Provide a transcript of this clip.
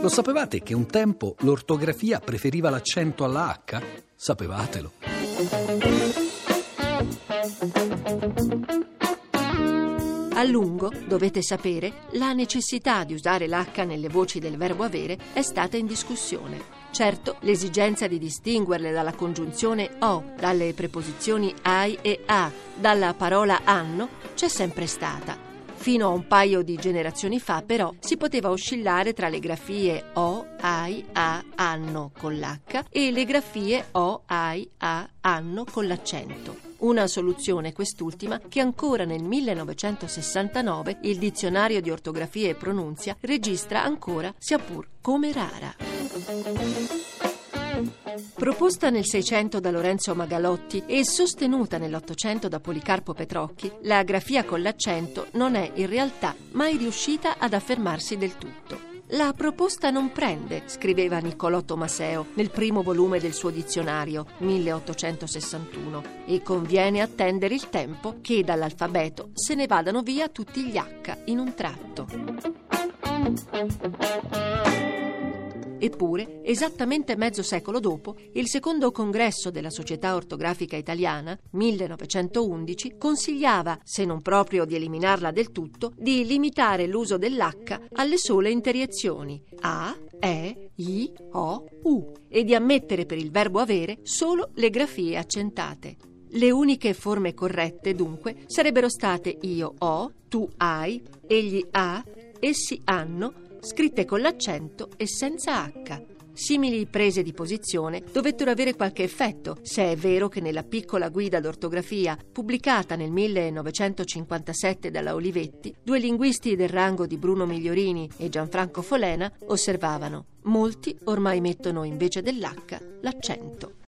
Lo sapevate che un tempo l'ortografia preferiva l'accento alla H? Sapevatelo. A lungo, dovete sapere, la necessità di usare l'H nelle voci del verbo avere è stata in discussione. Certo, l'esigenza di distinguerle dalla congiunzione o, dalle preposizioni ai e a, dalla parola anno, c'è sempre stata. Fino a un paio di generazioni fa, però, si poteva oscillare tra le grafie o, ai, a, anno con l'H e le grafie o, ai, a, anno con l'accento. Una soluzione quest'ultima che ancora nel 1969 il dizionario di ortografia e pronunzia registra ancora, sia pur come rara. Proposta nel 600 da Lorenzo Magalotti e sostenuta nell'Ottocento da Policarpo Petrocchi, la grafia con l'accento non è in realtà mai riuscita ad affermarsi del tutto. La proposta non prende, scriveva Niccolò Tomaseo nel primo volume del suo dizionario, 1861, e conviene attendere il tempo che dall'alfabeto se ne vadano via tutti gli H in un tratto. Eppure, esattamente mezzo secolo dopo, il secondo congresso della Società Ortografica Italiana, 1911, consigliava, se non proprio di eliminarla del tutto, di limitare l'uso dell'H alle sole interiezioni A, E, I, O, U e di ammettere per il verbo avere solo le grafie accentate. Le uniche forme corrette, dunque, sarebbero state io ho, tu hai, egli ha, essi hanno, scritte con l'accento e senza H. Simili prese di posizione dovettero avere qualche effetto, se è vero che nella piccola guida d'ortografia, pubblicata nel 1957 dalla Olivetti, due linguisti del rango di Bruno Migliorini e Gianfranco Folena osservavano: molti ormai mettono invece dell'H l'accento.